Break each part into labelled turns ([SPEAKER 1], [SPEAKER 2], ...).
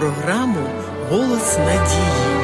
[SPEAKER 1] програму Голос надії.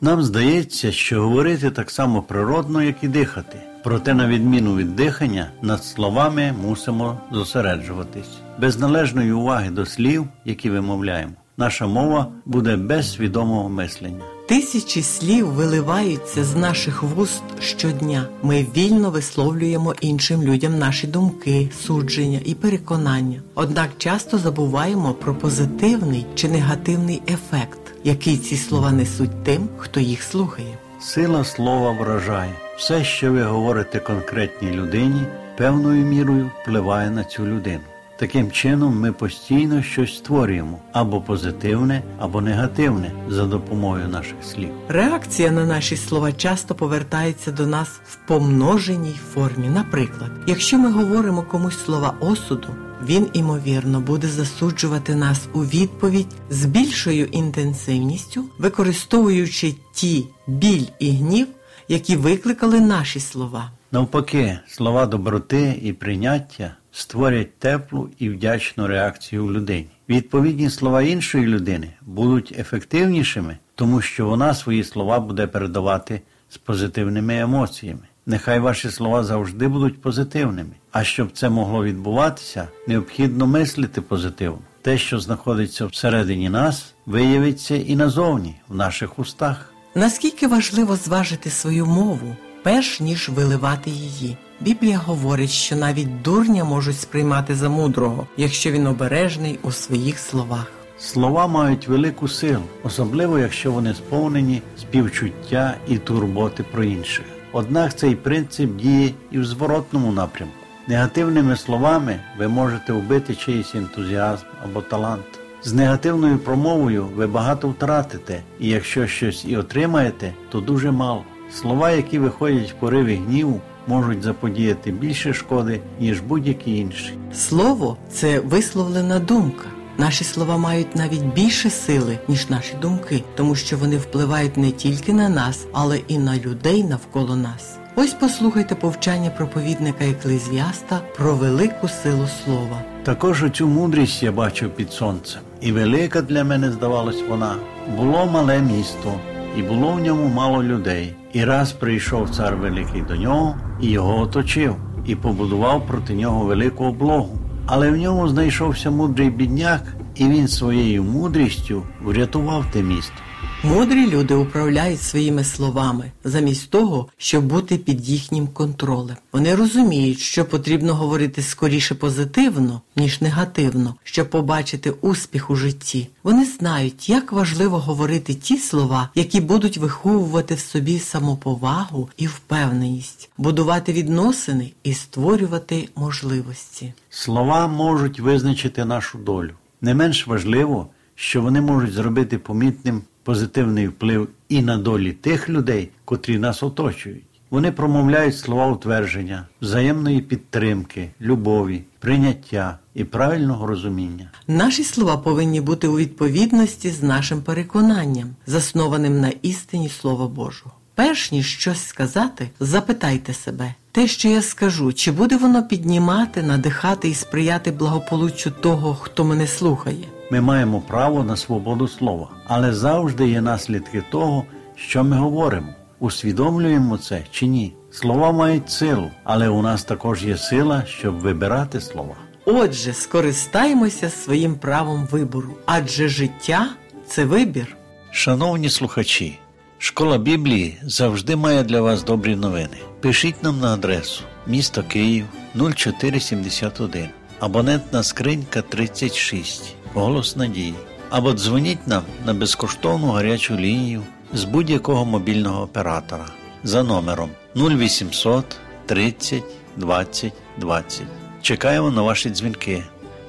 [SPEAKER 2] Нам здається, що говорити так само природно, як і дихати. Проте, на відміну від дихання, над словами мусимо зосереджуватись. Без належної уваги до слів, які вимовляємо, наша мова буде без свідомого мислення.
[SPEAKER 1] Тисячі слів виливаються з наших вуст щодня. Ми вільно висловлюємо іншим людям наші думки, судження і переконання. Однак часто забуваємо про позитивний чи негативний ефект, який ці слова несуть тим, хто їх слухає.
[SPEAKER 2] Сила слова вражає. Все, що ви говорите конкретній людині, певною мірою впливає на цю людину. Таким чином, ми постійно щось створюємо або позитивне, або негативне за допомогою наших слів.
[SPEAKER 1] Реакція на наші слова часто повертається до нас в помноженій формі. Наприклад, якщо ми говоримо комусь слова осуду, він імовірно буде засуджувати нас у відповідь з більшою інтенсивністю, використовуючи ті біль і гнів, які викликали наші слова.
[SPEAKER 2] Навпаки, слова доброти і прийняття створять теплу і вдячну реакцію в людині. Відповідні слова іншої людини будуть ефективнішими, тому що вона свої слова буде передавати з позитивними емоціями. Нехай ваші слова завжди будуть позитивними. А щоб це могло відбуватися, необхідно мислити позитивно. Те, що знаходиться всередині нас, виявиться і назовні, в наших устах.
[SPEAKER 1] Наскільки важливо зважити свою мову, перш ніж виливати її. Біблія говорить, що навіть дурня можуть сприймати за мудрого, якщо він обережний у своїх словах.
[SPEAKER 2] Слова мають велику силу, особливо якщо вони сповнені співчуття і турботи про інших. Однак цей принцип діє і в зворотному напрямку. Негативними словами ви можете вбити чиїсь ентузіазм або талант. З негативною промовою ви багато втратите, і якщо щось і отримаєте, то дуже мало. Слова, які виходять в пориві гніву, можуть заподіяти більше шкоди, ніж будь-які інші.
[SPEAKER 1] Слово це висловлена думка. Наші слова мають навіть більше сили, ніж наші думки, тому що вони впливають не тільки на нас, але і на людей навколо нас. Ось послухайте повчання проповідника Еклезіаста про велику силу слова.
[SPEAKER 2] Також оцю мудрість я бачив під сонцем, і велика для мене здавалась вона. Було мале місто, і було в ньому мало людей. І раз прийшов цар великий до нього, і його оточив, і побудував проти нього велику облогу. Але в ньому знайшовся мудрий бідняк, і він своєю мудрістю врятував те місто.
[SPEAKER 1] Мудрі люди управляють своїми словами, замість того, щоб бути під їхнім контролем. Вони розуміють, що потрібно говорити скоріше позитивно, ніж негативно, щоб побачити успіх у житті. Вони знають, як важливо говорити ті слова, які будуть виховувати в собі самоповагу і впевненість, будувати відносини і створювати можливості.
[SPEAKER 2] Слова можуть визначити нашу долю. Не менш важливо, що вони можуть зробити помітним позитивний вплив і на долі тих людей, котрі нас оточують. Вони промовляють слова утвердження, взаємної підтримки, любові, прийняття і правильного розуміння.
[SPEAKER 1] Наші слова повинні бути у відповідності з нашим переконанням, заснованим на істині Слова Божого. Перш ніж щось сказати, запитайте себе, те, що я скажу, чи буде воно піднімати, надихати і сприяти благополуччю того, хто мене слухає.
[SPEAKER 2] Ми маємо право на свободу слова, але завжди є наслідки того, що ми говоримо. Усвідомлюємо це чи ні? Слова мають силу, але у нас також є сила, щоб вибирати слова.
[SPEAKER 1] Отже, скористаємося своїм правом вибору, адже життя це вибір.
[SPEAKER 2] Шановні слухачі, школа Біблії завжди має для вас добрі новини. Пишіть нам на адресу місто Київ 0471, абонентна скринька 36, голос надії. Або дзвоніть нам на безкоштовну гарячу лінію з будь-якого мобільного оператора за номером 0800 30 20 20. Чекаємо на ваші дзвінки.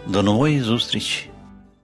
[SPEAKER 2] До нової зустрічі!